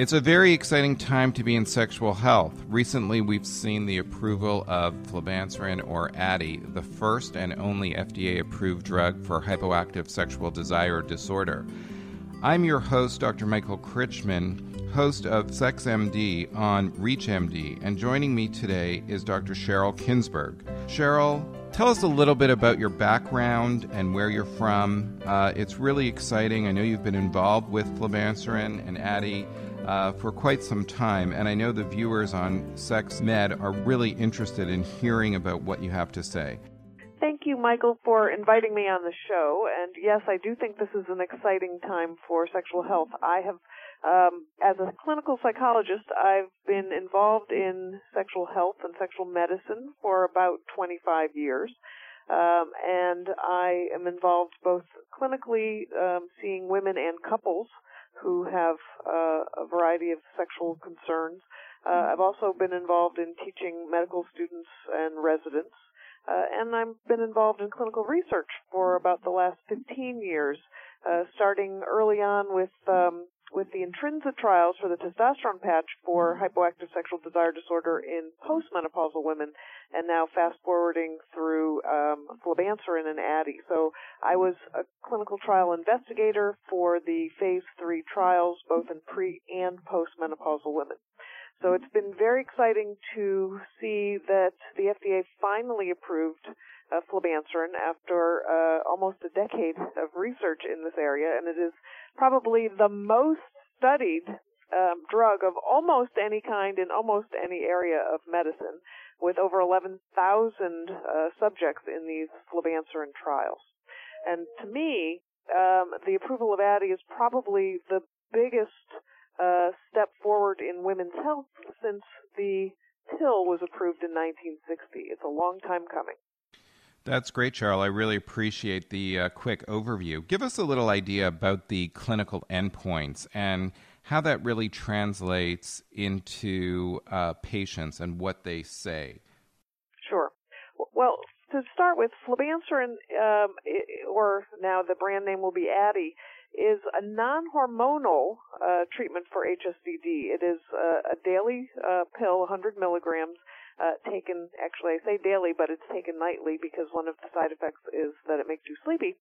It's a very exciting time to be in sexual health. Recently, we've seen the approval of flibanserin or Addyi, the first and only FDA approved drug for hypoactive sexual desire disorder. I'm your host, Dr. Michael Krychman, host of SexMD on ReachMD, and joining me today is Dr. Sheryl Kingsberg. Sheryl, tell us a little bit about your background and where you're from. Uh, it's really exciting. I know you've been involved with flibanserin and Addyi uh, for quite some time, and I know the viewers on Sex Med are really interested in hearing about what you have to say. Thank you, Michael, for inviting me on the show. And yes, I do think this is an exciting time for sexual health. I have, um, as a clinical psychologist, I've been involved in sexual health and sexual medicine for about 25 years. Um, and I am involved both clinically, um, seeing women and couples who have uh, a variety of sexual concerns. Uh, I've also been involved in teaching medical students and residents, uh, and I've been involved in clinical research for about the last 15 years, uh, starting early on with um, with the Intrinsa trials for the testosterone patch for hypoactive sexual desire disorder in postmenopausal women, and now fast forwarding through um, flibanserin and Addyi. So I was a clinical trial investigator for the phase three trials, both in pre and postmenopausal women. So it's been very exciting to see that the FDA finally approved uh, flibanserin after uh, almost a decade of research in this area, and it is probably the most studied um, drug of almost any kind in almost any area of medicine, with over 11,000 uh, subjects in these flibanserin trials. And to me, um, the approval of Addyi is probably the biggest uh, step forward in women's health since the pill was approved in 1960. It's a long time coming. That's great, Sheryl. I really appreciate the uh, quick overview. Give us a little idea about the clinical endpoints and how that really translates into uh, patients and what they say. Sure. Well, to start with, flibanserin, um, or now the brand name will be Addyi, is a non-hormonal uh, treatment for HSDD. It is uh, a daily uh, pill, 100 milligrams, uh, taken, actually I say daily, but it's taken nightly because one of the side effects is that it makes you sleepy.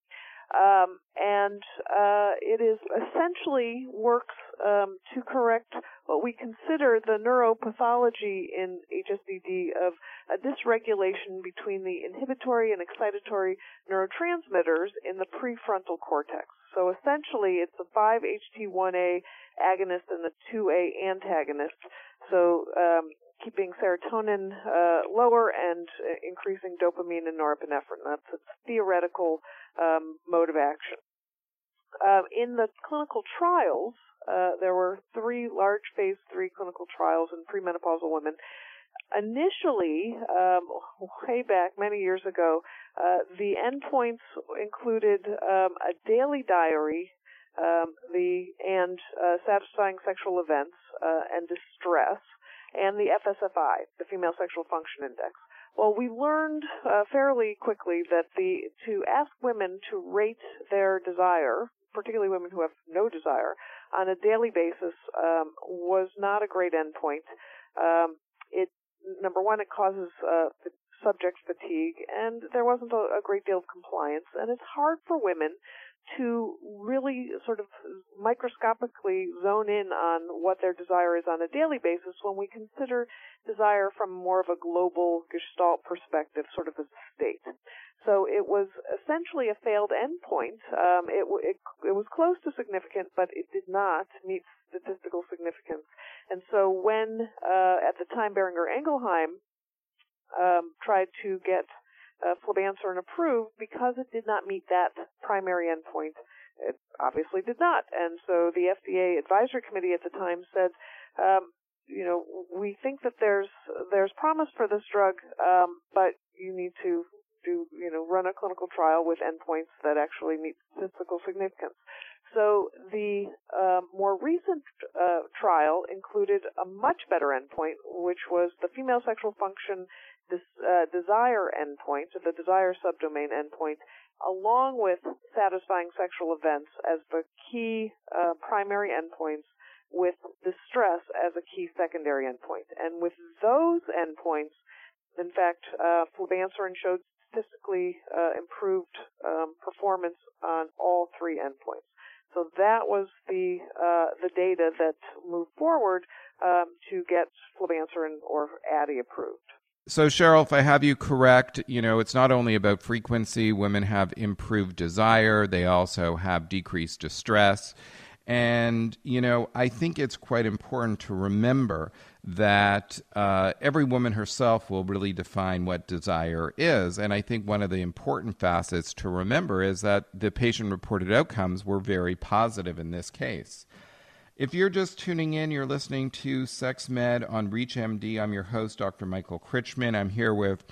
Um, and uh, it is essentially works um, to correct what we consider the neuropathology in HSDD of a dysregulation between the inhibitory and excitatory neurotransmitters in the prefrontal cortex. So essentially, it's a 5-HT1A agonist and a 2A antagonist. So um, keeping serotonin uh, lower and uh, increasing dopamine and norepinephrine. That's a theoretical um, mode of action. Uh, in the clinical trials, uh, there were three large phase three clinical trials in premenopausal women. Initially, um, way back many years ago, uh, the endpoints included um, a daily diary, um, the and uh, satisfying sexual events and distress and the FSFI, the Female Sexual Function Index. Well, we learned uh, fairly quickly that the to ask women to rate their desire, particularly women who have no desire, on a daily basis um, was not a great endpoint. Um, it number one, it causes uh, subject fatigue, and there wasn't a, a great deal of compliance, and it's hard for women to really sort of microscopically zone in on what their desire is on a daily basis when we consider desire from more of a global gestalt perspective, sort of as a state. So it was essentially a failed endpoint. Um, it, it, it was close to significant, but it did not meet statistical significance. And so when, uh, at the time, Boehringer Ingelheim um, tried to get uh, flibanserin approved because it did not meet that primary endpoint. It obviously did not, and so the FDA advisory committee at the time said, um, you know, we think that there's there's promise for this drug, um, but you need to do you know run a clinical trial with endpoints that actually meet statistical significance. So the uh, more recent uh, trial included a much better endpoint, which was the female sexual function this uh, desire endpoint, the desire subdomain endpoint, along with satisfying sexual events as the key uh, primary endpoints with distress as a key secondary endpoint. And with those endpoints, in fact, uh, flibanserin showed statistically uh, improved um, performance on all three endpoints. So that was the uh, the data that moved forward um, to get flibanserin or Addyi approved. So, Sheryl, if I have you correct, you know, it's not only about frequency, women have improved desire, they also have decreased distress. And, you know, I think it's quite important to remember that uh, every woman herself will really define what desire is. And I think one of the important facets to remember is that the patient reported outcomes were very positive in this case. If you're just tuning in, you're listening to Sex Med on ReachMD. I'm your host, Dr. Michael Krychman. I'm here with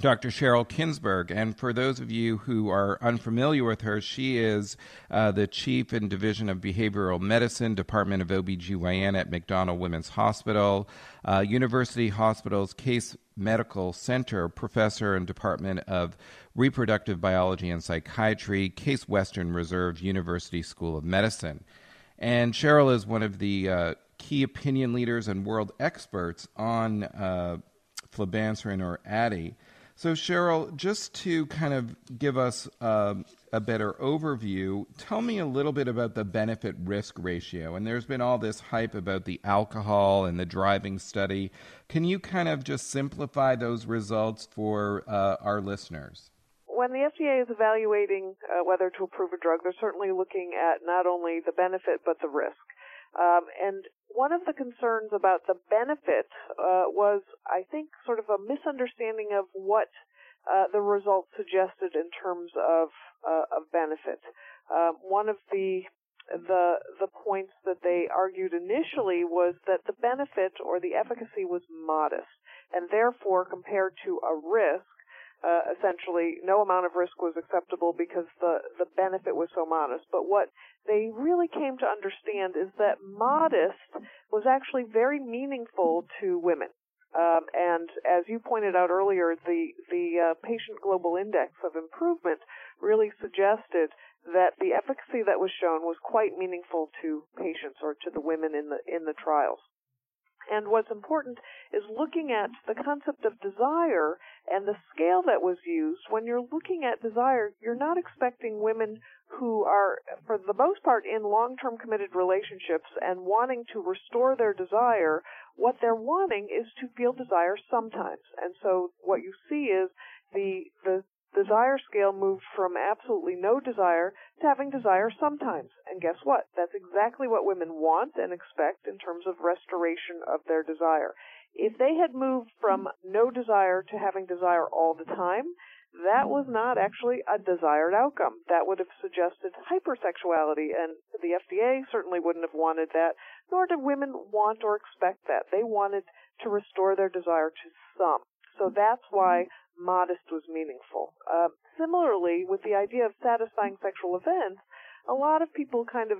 Dr. Sheryl Kingsberg. And for those of you who are unfamiliar with her, she is uh, the Chief in Division of Behavioral Medicine, Department of OBGYN at MacDonald Women's Hospital, uh, University Hospital's Case Medical Center, Professor and Department of Reproductive Biology and Psychiatry, Case Western Reserve University School of Medicine. And Sheryl is one of the uh, key opinion leaders and world experts on uh, flibanserin or Addyi. So, Sheryl, just to kind of give us uh, a better overview, tell me a little bit about the benefit risk ratio. And there's been all this hype about the alcohol and the driving study. Can you kind of just simplify those results for uh, our listeners? When the FDA is evaluating uh, whether to approve a drug, they're certainly looking at not only the benefit but the risk. Um, and one of the concerns about the benefit uh, was, I think, sort of a misunderstanding of what uh, the results suggested in terms of uh, of benefit. Um, one of the the the points that they argued initially was that the benefit or the efficacy was modest, and therefore compared to a risk, uh, essentially no amount of risk was acceptable because the, the benefit was so modest. But what they really came to understand is that modest was actually very meaningful to women. Um, and as you pointed out earlier, the the uh, patient global index of improvement really suggested that the efficacy that was shown was quite meaningful to patients or to the women in the in the trials. And what's important is looking at the concept of desire and the scale that was used. When you're looking at desire, you're not expecting women who are, for the most part, in long-term committed relationships and wanting to restore their desire. What they're wanting is to feel desire sometimes. And so what you see is the, the desire scale moved from absolutely no desire to having desire sometimes. And guess what? That's exactly what women want and expect in terms of restoration of their desire. If they had moved from no desire to having desire all the time, that was not actually a desired outcome. That would have suggested hypersexuality, and the FDA certainly wouldn't have wanted that, nor did women want or expect that. They wanted to restore their desire to some. So that's why modest was meaningful. Uh, similarly, with the idea of satisfying sexual events, a lot of people kind of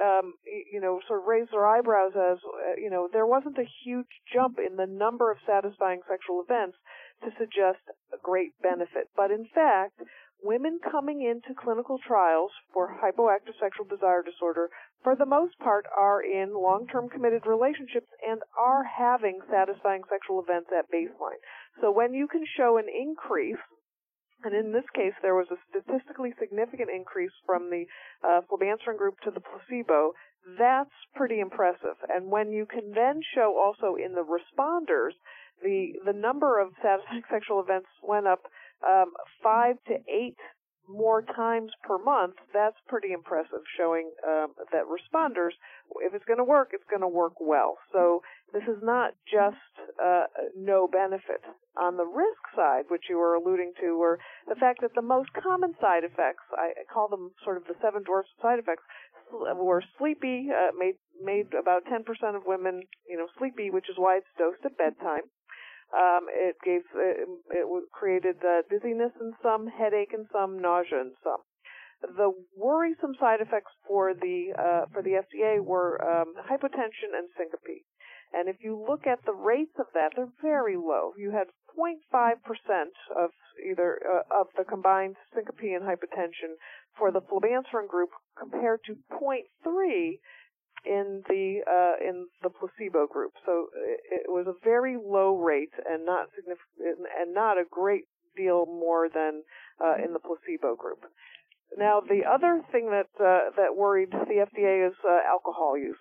um, you know, sort of raise their eyebrows as, uh, you know, there wasn't a huge jump in the number of satisfying sexual events to suggest a great benefit. But in fact, women coming into clinical trials for hypoactive sexual desire disorder, for the most part, are in long-term committed relationships and are having satisfying sexual events at baseline. So when you can show an increase and in this case, there was a statistically significant increase from the uh, flibanserin group to the placebo. That's pretty impressive. And when you can then show also in the responders, the the number of satisfying sexual events went up um, five to eight more times per month, that's pretty impressive, showing um, that responders, if it's going to work, it's going to work well. So this is not just uh, no benefit. On the risk side, which you were alluding to, were the fact that the most common side effects, I call them sort of the seven dwarfs side effects, were sleepy, uh, made made about 10% of women, you know, sleepy, which is why it's dosed at bedtime. Um, it gave it, it created uh, dizziness in some, headache in some, nausea in some. The worrisome side effects for the uh, for the FDA were um, hypotension and syncope. And if you look at the rates of that, they're very low. You had 0.5% of either uh, of the combined syncope and hypotension for the flibanserin group compared to 0.3 in the uh, in the placebo group. So it, it was a very low rate and not significant and not a great deal more than uh, in the placebo group. Now, the other thing that uh, that worried the FDA is uh, alcohol use.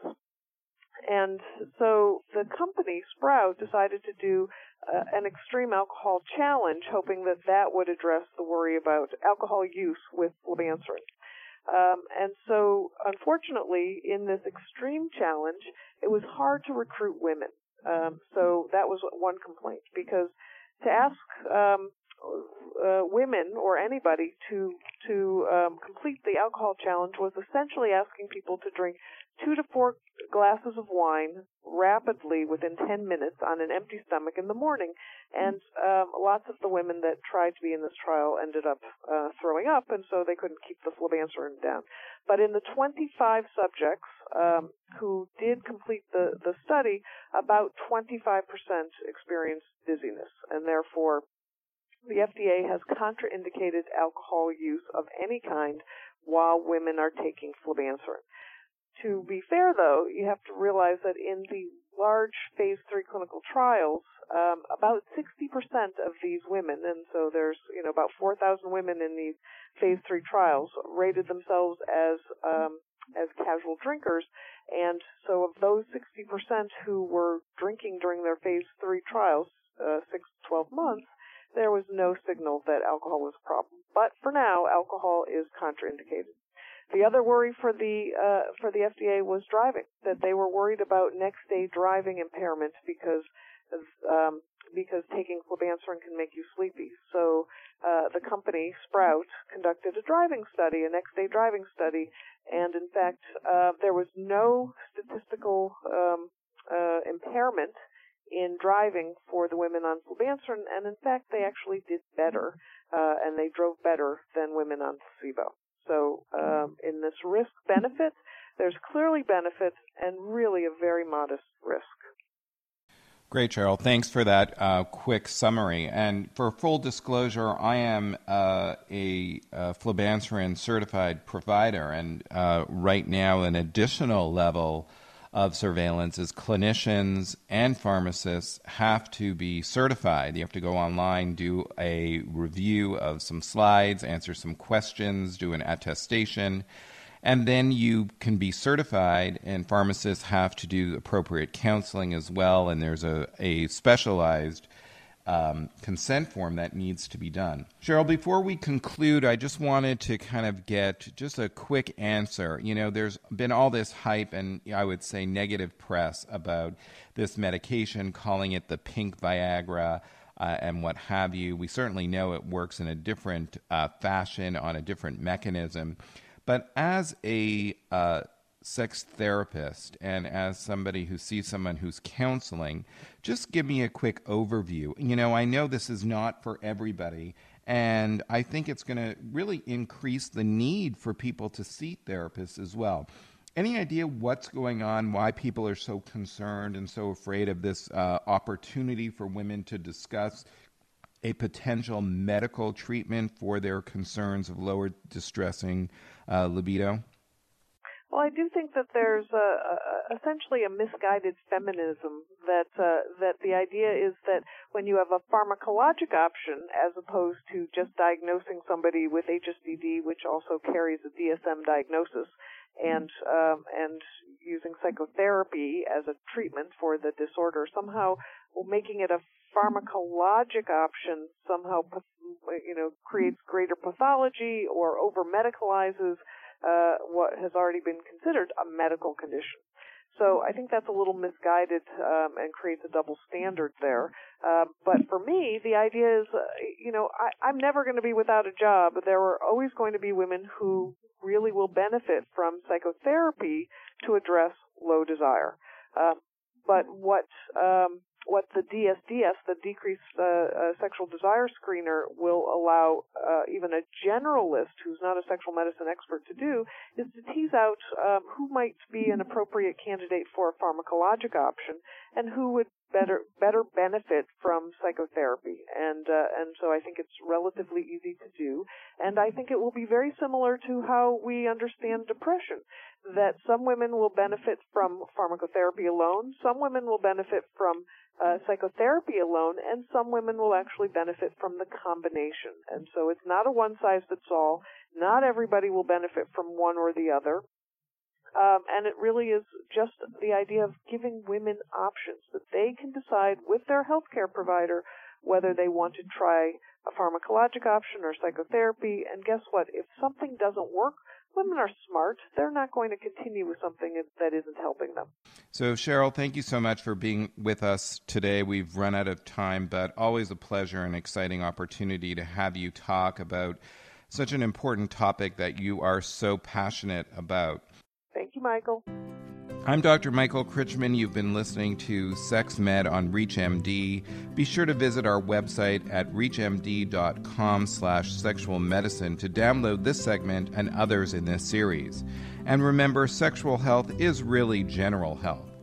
And so the company, Sprout, decided to do uh, an extreme alcohol challenge, hoping that that would address the worry about alcohol use with flibanserin. Um, and so, unfortunately, in this extreme challenge, it was hard to recruit women. Um, so that was one complaint because to ask um, uh, women or anybody to to um, complete the alcohol challenge was essentially asking people to drink two to four glasses of wine rapidly within 10 minutes on an empty stomach in the morning. And um, lots of the women that tried to be in this trial ended up uh, throwing up, and so they couldn't keep the flibanserin down. But in the 25 subjects um, who did complete the, the study, about 25% experienced dizziness, and therefore the FDA has contraindicated alcohol use of any kind while women are taking flibanserin. To be fair, though, you have to realize that in the large phase three clinical trials, um, about 60% of these women, and so there's you know about 4,000 women in these phase three trials, rated themselves as um, as casual drinkers, and so of those 60% who were drinking during their phase three trials, uh, six to 12 months, there was no signal that alcohol was a problem. But for now, alcohol is contraindicated. The other worry for the uh, for the FDA was driving. That they were worried about next day driving impairment because um, because taking flibanserin can make you sleepy. So uh, the company Sprout conducted a driving study, a next day driving study, and in fact uh, there was no statistical um, uh, impairment in driving for the women on flibanserin, and in fact they actually did better, uh, and they drove better than women on placebo. So um, in this risk benefit, there's clearly benefits and really a very modest risk. Great, Sheryl. Thanks for that uh, quick summary. And for full disclosure, I am uh, a uh, flibanserin certified provider, and uh, right now, an additional level of surveillance is clinicians and pharmacists have to be certified. You have to go online, do a review of some slides, answer some questions, do an attestation, and then you can be certified. And pharmacists have to do appropriate counseling as well. And there's a, a specialized um, consent form that needs to be done. Sheryl, before we conclude, I just wanted to kind of get just a quick answer. You know, there's been all this hype and I would say negative press about this medication, calling it the pink Viagra. Uh, and what have you. We certainly know it works in a different uh, fashion on a different mechanism. But as a uh, sex therapist and as somebody who sees someone who's counseling, just give me a quick overview. You know, I know this is not for everybody, and I think it's going to really increase the need for people to see therapists as well. Any idea what's going on, why people are so concerned and so afraid of this uh, opportunity for women to discuss a potential medical treatment for their concerns of lower distressing uh, libido? Well, I do think that there's a, a, essentially a misguided feminism that uh, that the idea is that when you have a pharmacologic option as opposed to just diagnosing somebody with HSDD, which also carries a DSM diagnosis, and um, and using psychotherapy as a treatment for the disorder, somehow making it a pharmacologic option somehow you know creates greater pathology or over medicalizes uh, what has already been considered a medical condition. So I think that's a little misguided um, and creates a double standard there. Uh, but for me, the idea is, uh, you know, I, I'm never going to be without a job. There are always going to be women who really will benefit from psychotherapy to address low desire. Uh, but what um, what the DSDS, the decreased uh, uh, sexual desire screener, will allow uh, even a generalist who's not a sexual medicine expert to do is to tease out um, who might be an appropriate candidate for a pharmacologic option and who would better better benefit from psychotherapy. And uh, and so I think it's relatively easy to do, and I think it will be very similar to how we understand depression that some women will benefit from pharmacotherapy alone, some women will benefit from uh, psychotherapy alone, and some women will actually benefit from the combination. And so it's not a one size fits all. Not everybody will benefit from one or the other. Um, and it really is just the idea of giving women options that they can decide with their healthcare provider whether they want to try a pharmacologic option or psychotherapy. And guess what? If something doesn't work, women are smart. They're not going to continue with something that isn't helping them. So, Sheryl, thank you so much for being with us today. We've run out of time, but always a pleasure and exciting opportunity to have you talk about such an important topic that you are so passionate about. Thank you, Michael. I'm Dr. Michael Krychman. You've been listening to Sex Med on ReachMD. Be sure to visit our website at reachmd.com slash sexual medicine to download this segment and others in this series. And remember, sexual health is really general health.